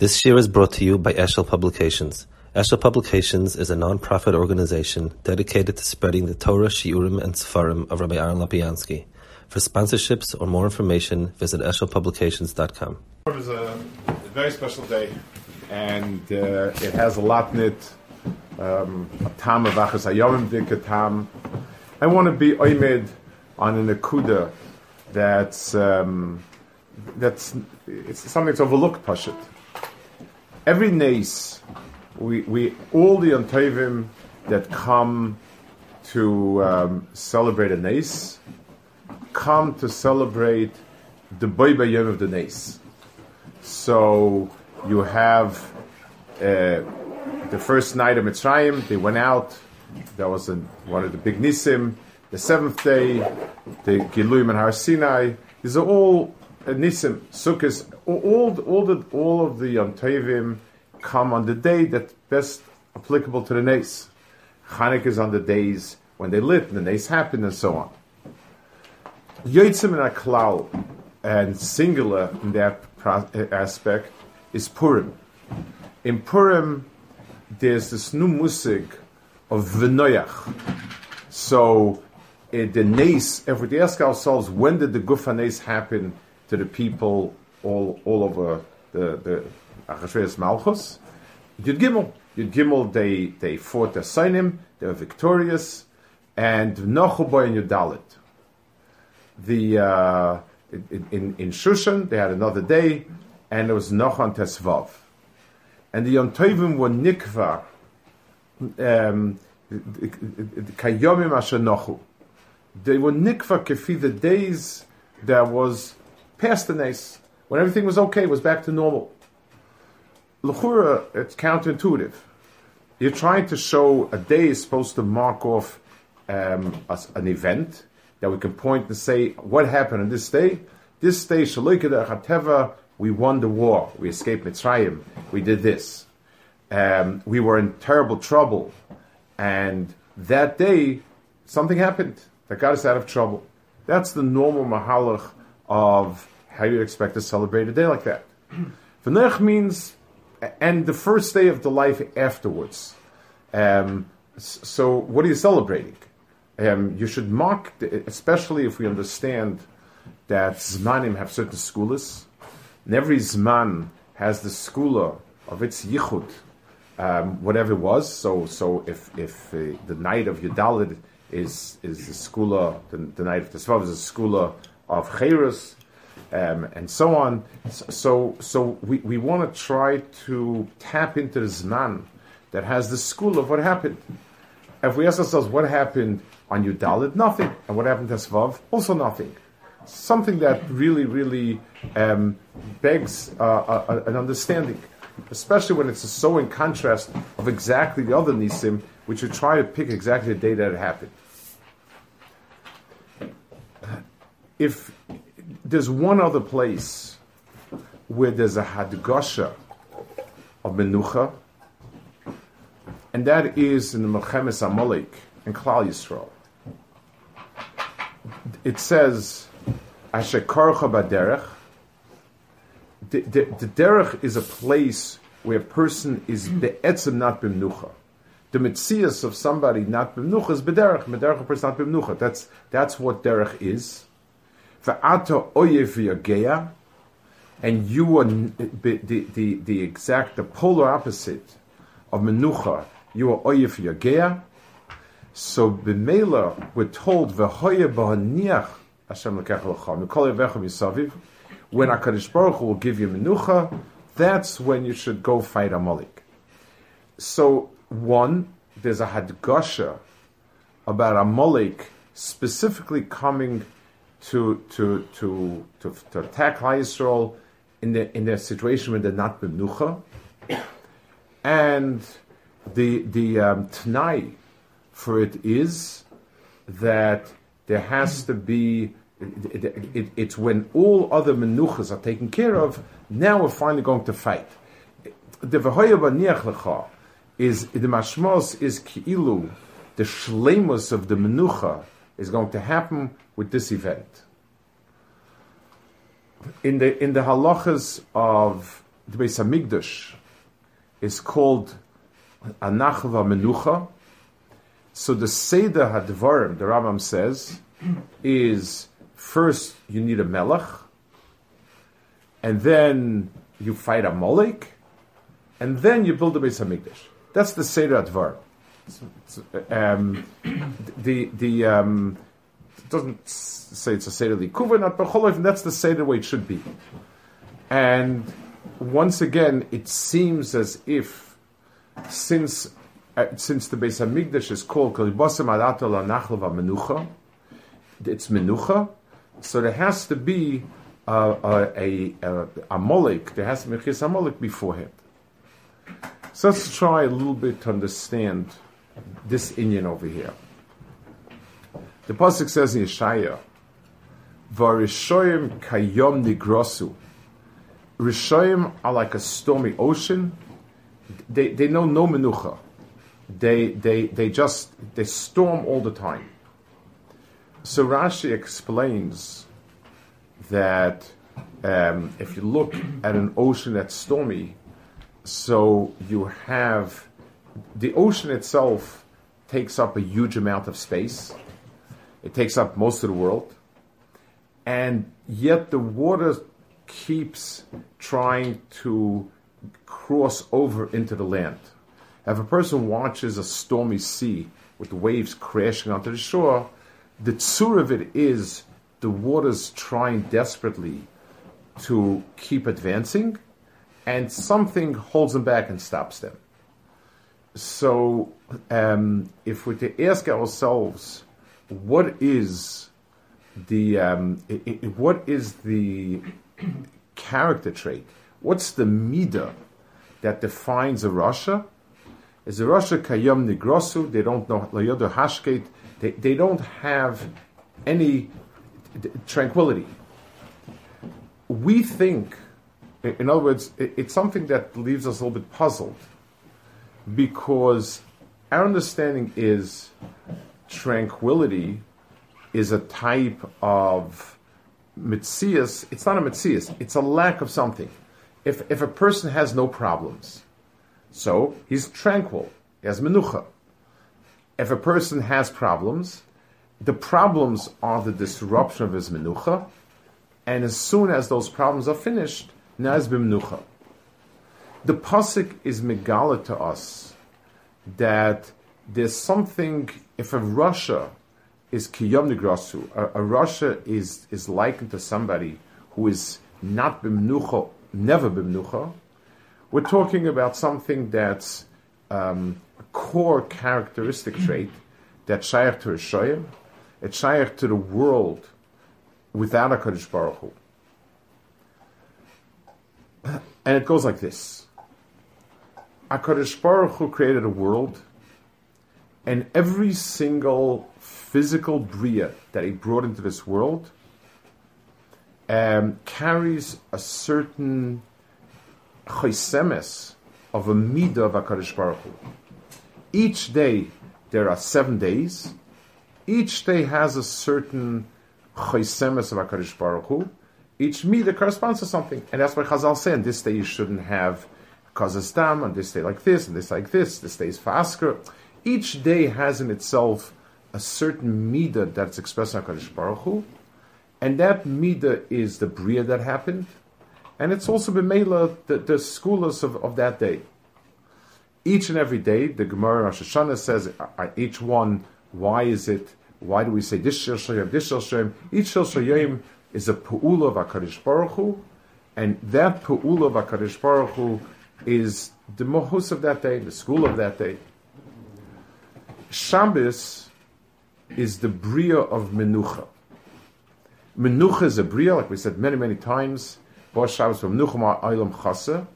This year is brought to you by Eshel Publications. Eshel Publications is a non-profit organization dedicated to spreading the Torah, Shiurim, and Sefarim of Rabbi Aaron Lopiansky. For sponsorships or more information, visit eshelpublications.com. It was a very special day, and uh, it has a lot in it. Um, tam of achas hayomim. I want to be oimed on an akuda that's um, that's it's something that's overlooked. Pashut. Every nace, we we all the antavim that come to um, celebrate a nace come to celebrate the Boiba of the nace. So you have uh, the first night of Mitzrayim, they went out. That was one of the big Nisim. The seventh day, the Giluyim and Har Sinai. These are all uh, Nisim, Sukkot. All, all, the, all of the Yom come on the day that's best applicable to the Nace. Chanukah is on the days when they lit, and the Nace happened, and so on. Yotzim and Aklal, and singular in that aspect, is Purim. In Purim, there's this new musig of V'noyach. So, uh, the nace, if we ask ourselves, when did the Gufa happen to the people all, all over the, the Achashverosh Malchus? Yud Gimel. Yud Gimel, they, they fought the Sainim, they were victorious, and Nochuboy and Yudalit. The, uh, in, in Shushan, they had another day, and it was Nochan Tesvav. And the Yom were Nikva, um, Kayomim Asher Nochu. They were Nikva Kefi, the days that was past the Nace, when everything was okay, was back to normal. L'chura, it's counterintuitive. You're trying to show a day is supposed to mark off um, an event, that we can point and say what happened on this day. This day, Hateva, we won the war. We escaped Mitzrayim. We did this. Um, we were in terrible trouble, and that day something happened that got us out of trouble. That's the normal mahalach of how you expect to celebrate a day like that. V'nech means, and the first day of the life afterwards. Um, so, what are you celebrating? Um, you should mark, the, especially if we understand that Zmanim have certain skulas, and every Zman has the skula of its yichud, um, whatever it was. So, so if if uh, the night of Yudalid is is the skula, the, the night of Tesvav is the skula of Cheirus, um, and so on. So, so we, we want to try to tap into the Zman that has the school of what happened. If we ask ourselves what happened on Yudalit, nothing. And what happened to Svav? Also nothing. Something that really, really um, begs uh, uh, an understanding, especially when it's so in contrast of exactly the other Nisim, which you try to pick exactly the day that it happened. If there's one other place where there's a Hadgasha of Menucha, and that is in the Mechemes Amalek and Klal Yisrael it says, Asher Karcha Baderech. The, the, the derech is a place where a person is be'etzem not b'mnucha. The mitzias of somebody not b'mnucha is b'derech. B'derech a person not b'mnucha. That's, that's what derech is. V'ata oyev. And you are the, the, the exact, the polar opposite of menucha. You are oyev v'yageya. So b'meila we're told v'hoye b'haniach Hashem lekech l'cham mikol yevechem yisaviv. When Hakadosh Baruch Hu will give you menucha, that's when you should go fight Amalek. So one, there's a hadgasha about Amalek specifically coming to to to to, to attack Yisrael in the in the situation when they're not benucha, and the the um, for it is that there has to be, it, it, it, it's when all other menuchas are taken care of, now we're finally going to fight. The V'hoya is, the mashmos is ki'ilu, the shlemus of the menucha is going to happen with this event. In the, in the halachas of the Beis Hamikdash is called Anachva Menucha. So the Seder Hadvarim, the Rambam says, is first you need a melech, and then you fight a molek, and then you build the Beis Hamikdash. That's the Seder Advar. Um, the the um, doesn't say it's a Seder Likuva, not Becholof, that's the Seder way it should be. And once again, it seems as if since uh, since the Beis Hamikdash is called Anachlava Menucha, it's Menucha, so there has to be a, a, a, a Molek, there has to be a Molek beforehand. So let's try a little bit to understand this Indian over here. The pasuk says in Yeshaya, "Varishoyim kayom nigrosu." Rishoyim are like a stormy ocean. They, they know no menucha. They, they, they just they storm all the time. So Rashi explains that um, if you look at an ocean that's stormy, so you have the ocean itself takes up a huge amount of space. It takes up most of the world. And yet the water keeps trying to cross over into the land. If a person watches a stormy sea with the waves crashing onto the shore, the tzur of it is the water's trying desperately to keep advancing, and something holds them back and stops them. So, um, if we're to ask ourselves, what is the um, it, it, what is the character trait? What's the midah that defines a rasha? Is a rasha kayam nigrosu? They don't know layodu. They, they don't have any tranquility. We think, in other words, it's something that leaves us a little bit puzzled because our understanding is tranquility is a type of mitzias. It's not a mitzias, it's a lack of something. If, if a person has no problems, so he's tranquil, he has menucha. If a person has problems, the problems are the disruption of his menucha, and as soon as those problems are finished, now is b'menucha. The pasuk is megala to us that there's something. If a rasha is kiyom nigrasu, a, a rasha is is likened to somebody who is not b'menucha, never b'menucha. We're talking about something that's um, a core characteristic trait that shaykh to Rishoyim, it's shaykh to the world without a Kaddish Baruch Hu. And it goes like this. HaKadosh Baruch Hu created a world, and every single physical bria that he brought into this world um, carries a certain chaysemes of a midah of HaKadosh Baruch Hu. Each day, there are seven days, each day has a certain chaysemes of HaKadosh Baruch Hu. Each midah corresponds to something. And that's why Chazal said, this day you shouldn't have kazastam, on this day like this, and this like this, this day is fasker. Each day has in itself a certain midah that's expressed in HaKadosh Baruch Hu. And that midah is the bria that happened. And it's also b'meila the, the schoolers of, of that day. Each and every day, the Gemara Rosh Hashanah says, each one, why is it why do we say this Shir Shoyim, this Shir Shoyim? Each Shir Shoyim is a Pu'ula of HaKadosh Baruch Hu, and that Pu'ula of HaKadosh Baruch Hu is the Mohus of that day, the school of that day. Shabbos is the Bria of Menucha. Menucha is a Bria, like we said many, many times. Bosh Shabbos from Menucha Ma'aylam Chasa.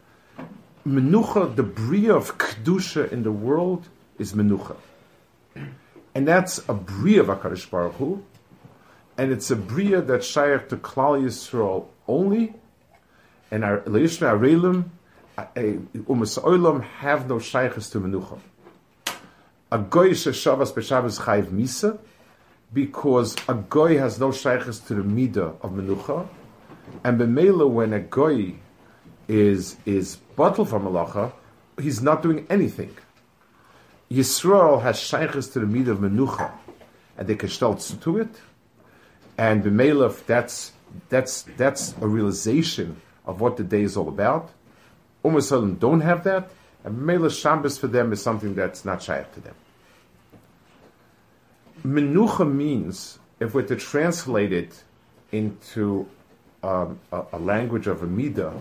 Menucha, the Bria of Kedusha in the world, is Menucha. And that's a bria of HaKadosh Baruch Hu, and it's a bria that shaykh to Klal Yisrael only, and our Leishma Arelim, Umas Oilam have no shaykhs to Menucha. A goy sheshavas b'shavas chayv misa, because a goy has no shaykhs to the midah of Menucha, and b'meila when a goy is is bottle for malacha, he's not doing anything. Yisrael has shaykhs to the meat of menucha, and they can to it, and b'meilaf that's that's that's a realization of what the day is all about. Umm don't have that, and Mela Shabbos for them is something that's not shaykh to them. Menucha means, if we're to translate it into um, a, a, language of a midah,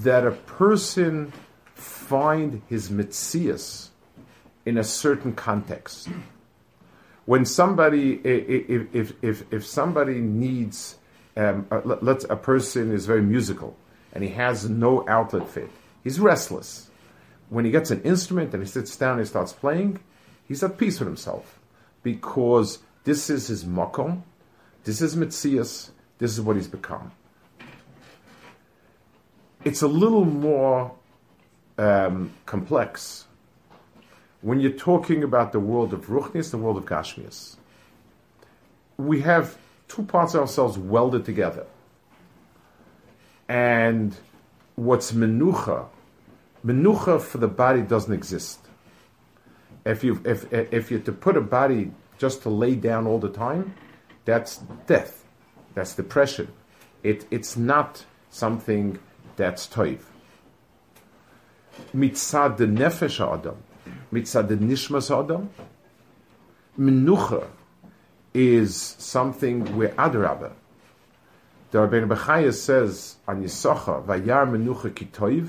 that a person find his mitzias in a certain context. When somebody, if, if, if, if somebody needs, um, a, let's, a person is very musical and he has no outlet fit, he's restless. When he gets an instrument and he sits down and he starts playing, he's at peace with himself because this is his makom, this is mitzias, this is what he's become. It's a little more um, complex when you're talking about the world of Ruchnis, the world of Gashmias. We have two parts of ourselves welded together. And what's menucha, menucha for the body doesn't exist. If you if if you're to put a body just to lay down all the time, that's death. That's depression. It it's not something that's toiv. Mitzad the nefesh adam, mitzad the nishmas adam, menucha is something where adarabah. The Rabbeinu Bechaya says on Yisocha, Vayar menucha kitoiv.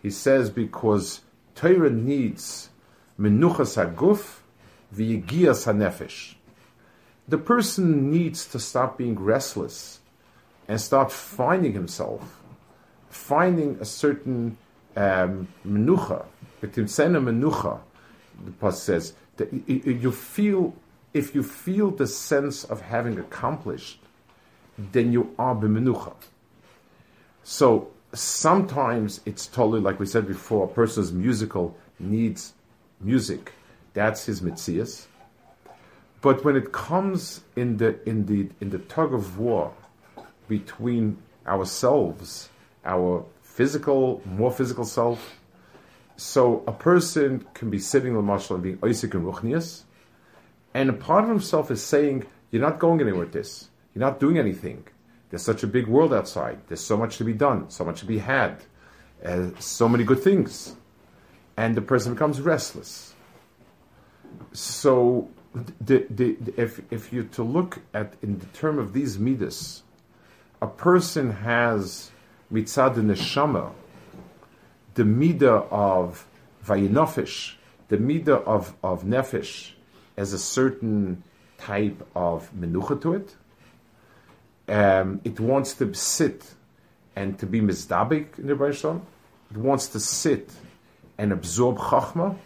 He says because Torah needs menucha saguf v'yigias hanefesh. The person needs to stop being restless and start finding himself, finding a certain um, menucha, B'timsena menucha, the pasuk says, that you feel, if you feel the sense of having accomplished, then you are b'menucha. So sometimes it's totally, like we said before, a person's musical needs music. That's his mitzias. But when it comes in the in the in the tug of war between ourselves, our physical, more physical self. So a person can be sitting the marshal and being Isaac and Ruchnias, and a part of himself is saying, You're not going anywhere with this. You're not doing anything. There's such a big world outside. There's so much to be done, so much to be had, uh, so many good things. And the person becomes restless. So, the, the, the, if, if you're to look at in the term of these midas, a person has mitzad neshama, the midah of vayinofish, the midah of, of nefesh, as a certain type of menucha to it. Um, it wants to sit and to be mizdabik in the Baruch It wants to sit and absorb chachma.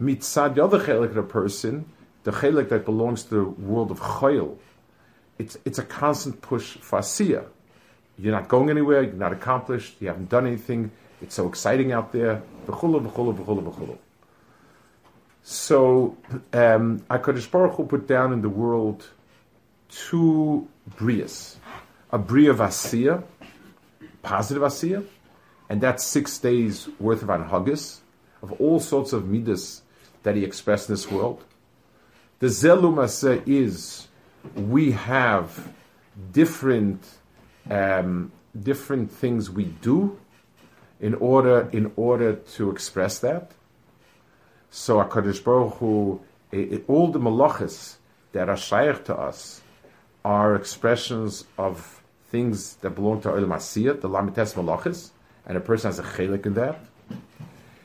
Mitzad, the other chelik the person, the chelik that belongs to the world of chayil, it's, it's a constant push for asiyah you're not going anywhere, you're not accomplished, you haven't done anything, it's so exciting out there. So, um, HaKadosh Baruch Hu put down in the world two brias. A bria of positive Asiya, and that's six days worth of anhagas, of all sorts of midas that he expressed in this world. The Zelum is we have different um, different things we do in order in order to express that. So Hakadosh Baruch Hu, it, it, all the malachas that are shaykh to us are expressions of things that belong to Olam Asiyah, the Lamites malachas, and a person has a chelik in that.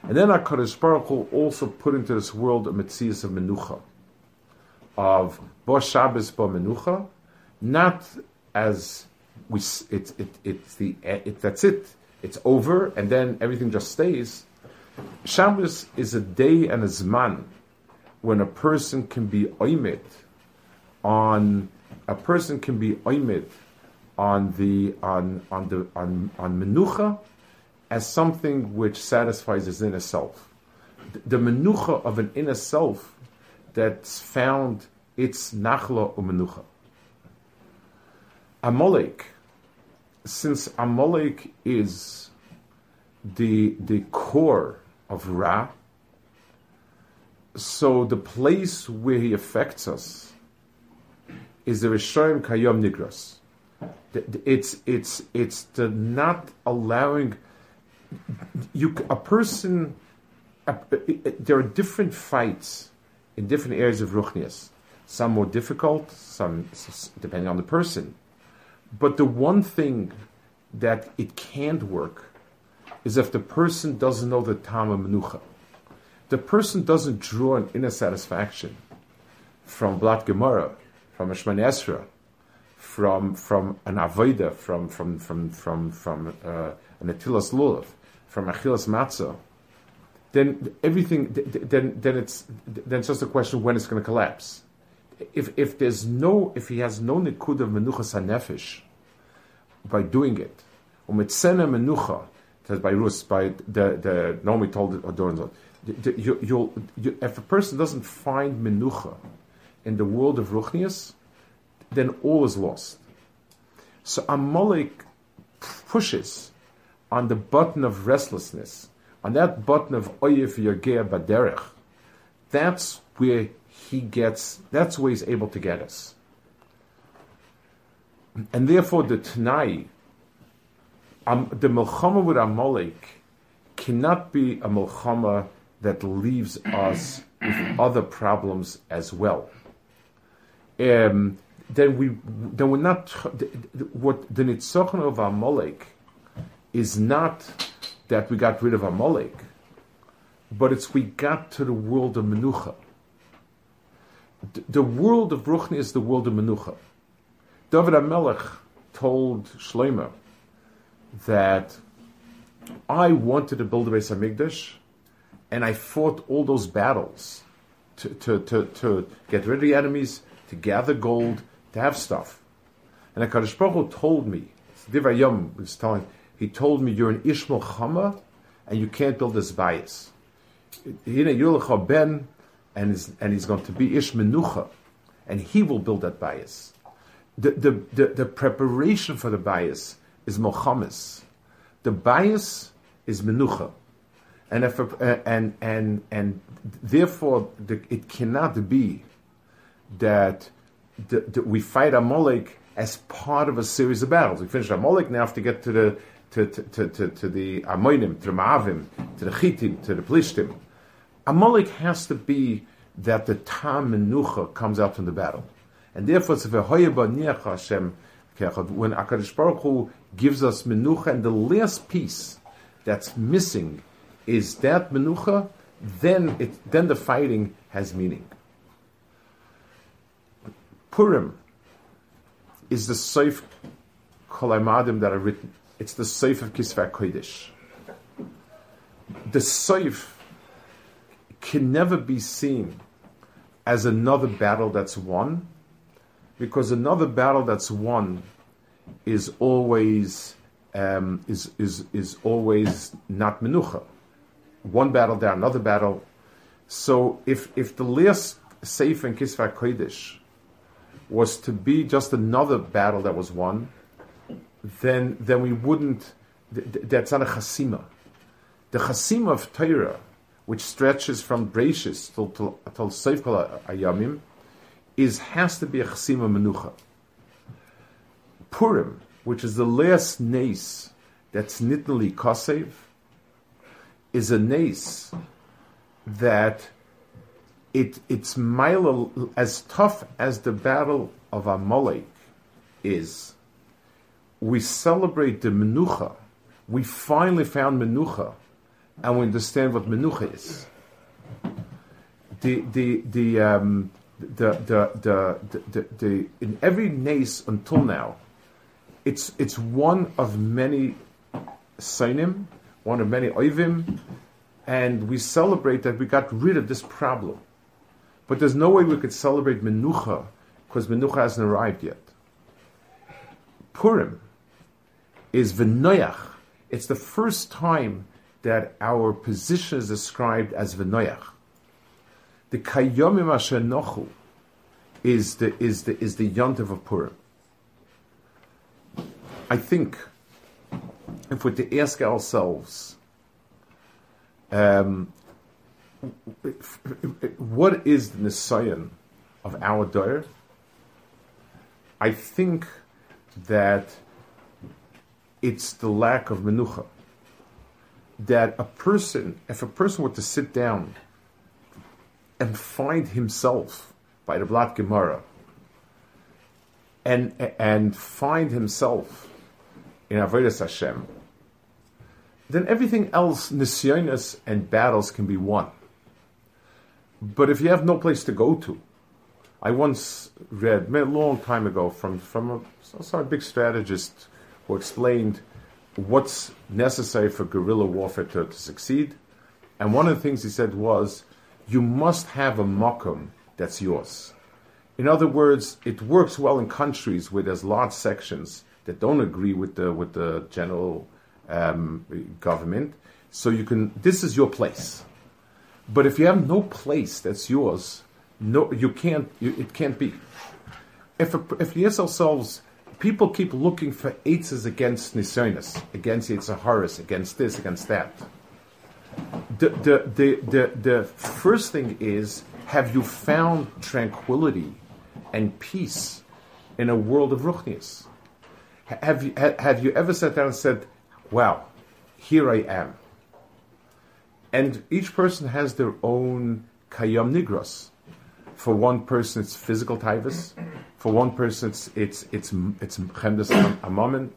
And then Hakadosh Baruch Hu also put into this world a mitzias of menucha, of bo Shabbos bo menucha, not as we it's it, it's the eh, it, that's it. It's over, and then everything just stays. Shabbos is a day and a zman when a person can be oimid on a person can be oimid on the on on the on on menucha as something which satisfies his inner self. The, menucha of an inner self that's found its nachla umenucha. Amalek since Amalek is the the core of Ra, so the place where he affects us is the Rishoyim Kayom Nigros. It's it's it's the not allowing you a person. A, there are different fights in different areas of Ruchnias. Some more difficult, some depending on the person. But the one thing that it can't work is if the person doesn't know the Tama Menucha. The person doesn't draw an inner satisfaction from Blat Gemara, from a Shman Esra, from from an Avoida, from from from from from uh, an Atilas Lulav, from Achilas Matzah, then everything then then it's then it's just a question when it's going to collapse. If if there's no if he has no nikud of menuchas hanefesh by doing it, or mitzena menucha, by Rus by the the Naomi told it or you, you'll, you, if a person doesn't find menucha in the world of ruchnias, then all is lost. So Amalek pushes on the button of restlessness, on that button of oyif yageh baderech. That's where he gets. That's where he's able to get us. And therefore, the Tanai, um, the Melchama with Amalek, cannot be a Melchama that leaves us with other problems as well. Um, then we then we're not what the nitzachon of Amalek is not that we got rid of Amalek, but it's we got to the world of Menucha. The, world of Ruchni is the world of Menucha. David Amelech told Shlomo that I wanted to build a Beis Hamikdash and I fought all those battles to, to, to, to get rid of the enemies, to gather gold, to have stuff. And HaKadosh Baruch Hu told me, Divrayim was telling, he told me, you're an Ishmael Chama, and you can't build this bias. Ben, and, is, and he's going to be Ishmenucha, and he will build that bias. The, the, the, the preparation for the bias is Mohammed. The bias is Menucha and if uh, and and and therefore the, it cannot be that we fight Amalek as part of a series of battles. We finish Amalek now have to get to the to, to, to, to the Amonim, to the Ma'avim, to the Chitim, to the Plishtim. Amalek has to be that the Tam Menucha comes out from the battle. And therefore, when Akadosh Baruch Hu gives us Menucha, and the last piece that's missing is that menucha, then it then the fighting has meaning. Purim is the Seif Kolaimadim that are written. It's the Seif of Kisva Kodesh. The Seif can never be seen as another battle that's won, because another battle that's won is always um, is is is always not menucha one battle down, another battle. So if if the last Sefer in Kisva Kodesh was to be just another battle that was won, then then we wouldn't. Th- th- that's not a chasima. The chasima of Torah, which stretches from Breishis till till, till Sefer Ayamim, is has to be a chasima menucha. Purim, which is the last nace that's nitnali kosev, is a nace that it, it's mile as tough as the battle of Amalek is. We celebrate the menucha. We finally found menucha, and we understand what menucha is. The the the um, the, the, the, the, the, in every nace until now, it's it's one of many sinim one of many oivim, and we celebrate that we got rid of this problem. But there's no way we could celebrate Menucha because Menucha hasn't arrived yet. Purim is Venoyach. It's the first time that our position is described as Venoyach. The Kayomim Asher Nochu is the is the is the yontiv of Purim. I think if we're to ask ourselves, um, what is the Nisayan of our Dor? I think that it's the lack of menucha. That a person, if a person were to sit down and find himself by the Blat Gemara and and find himself in Avodas Hashem, then everything else, nisyonis and battles, can be won. But if you have no place to go to, I once read a long time ago from from a, a big strategist who explained what's necessary for guerrilla warfare to, to, succeed. And one of the things he said was, you must have a makom that's yours. In other words, it works well in countries where there's large sections that don't agree with the with the general um, government. So you can. This is your place. But if you have no place that's yours, no, you can't. You, it can't be. If a, if ask ourselves, people keep looking for eitzes against nisonis, against Yitzharis, against this, against that. The, the, the, the, the first thing is, have you found tranquility and peace in a world of ruchnias? Have you, have you ever sat down and said, wow, here I am? And each person has their own kayam nigros. For one person, it's physical taivas. For one person, it's it's it's it's chemdes amamin.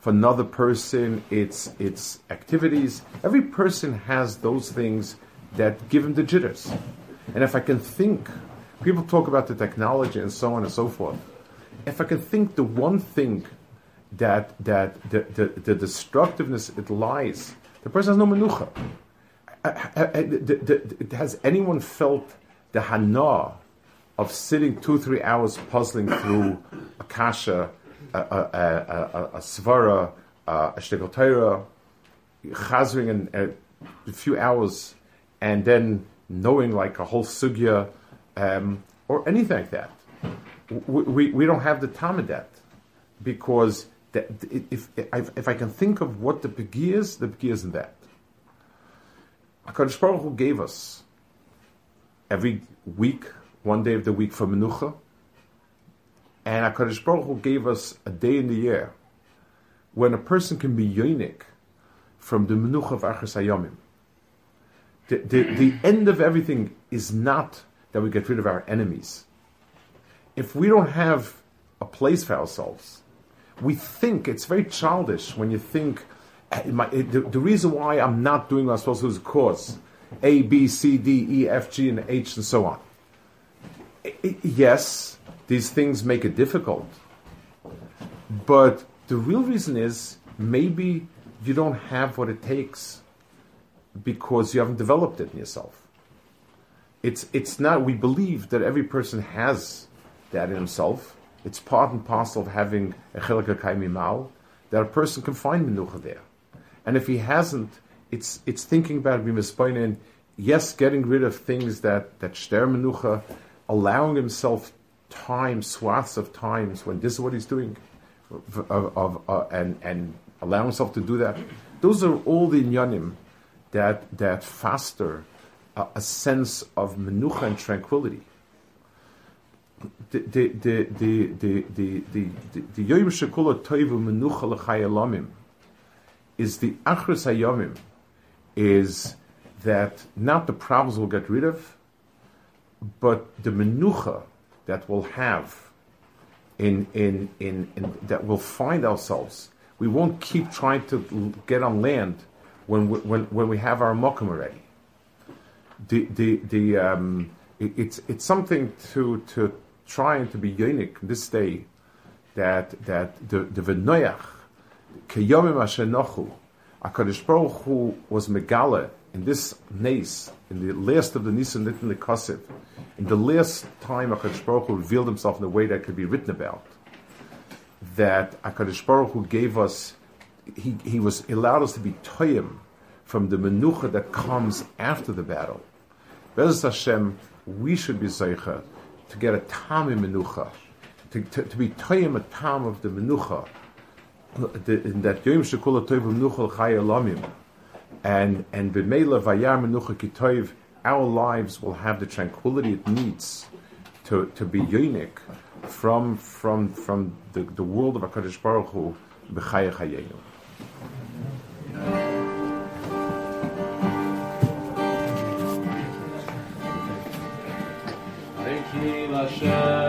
For another person, it's it's activities. Every person has those things that give him the jitters. And if I can think, people talk about the technology and so on and so forth. If I can think the one thing that that the, the, the destructiveness it lies, the person has no menucha. Uh, uh, uh, has anyone felt the hana of sitting two, three hours puzzling through a kasha, a, a, svara, a shtickle Torah, chazring in a few hours, and then knowing like a whole sugya, um, or anything like that. We, we, we don't have the that because that if, if, if I can think of what the pegi is, the pegi is in that. HaKadosh Baruch Hu gave us every week, one day of the week for Menucha, and HaKadosh Baruch Hu gave us a day in the year when a person can be yonik from the Menucha of Achas. The, the, the end of everything is not that we get rid of our enemies. If we don't have a place for ourselves, we think it's very childish when you think Uh, my, the, the, reason why I'm not doing what I'm supposed to is cause A, B, C, D, E, F, G, and H, and so on. yes, these things make it difficult, but the real reason is maybe you don't have what it takes because you haven't developed it in yourself. It's it's not. We believe that every person has that in himself. It's part and parcel of having a chilaka kaimi mal that a person can find menucha there. And if he hasn't, it's it's thinking about bimispoinen, yes, getting rid of things that that shter menucha, allowing himself time, swaths of times when this is what he's doing, of, of uh, and and allow himself to do that. Those are all the inyanim that that foster a, a sense of menucha and tranquility. The the the the the the the the Yom Shekula Toivu Menucha L'Chayalamim is the Achris Hayomim is that not the problems we'll get rid of, but the menucha that we'll have in, in, in, in, that we'll find ourselves. We won't keep trying to get on land when we, when, when we have our mokum already. The, the, the, um, it, it's, it's something to, to try and to be unique this day that, that the, the v'noyach, Kiyomim asher nochu. HaKadosh Baruch Hu was megala in this nace, in the last of the Nisan Nitin Likasiv, in the last time HaKadosh Baruch Hu revealed himself in a way that could be written about, that HaKadosh Baruch Hu gave us, he, he was allowed us to be toyim from the menucha that comes after the battle. Bez Hashem, we should be zeicha to get a tam in menucha, to, to, to be toyim a tam of the menucha, in that Yom Shekula Tov um Nuchal Chaya Lamim, and and B'Meila Vayar Menucha Kitoiv, our lives will have the tranquility it needs to, to be unique from from from the, the world of Hakadosh Baruch Hu B'Chaya Chayenu. Thank Hashem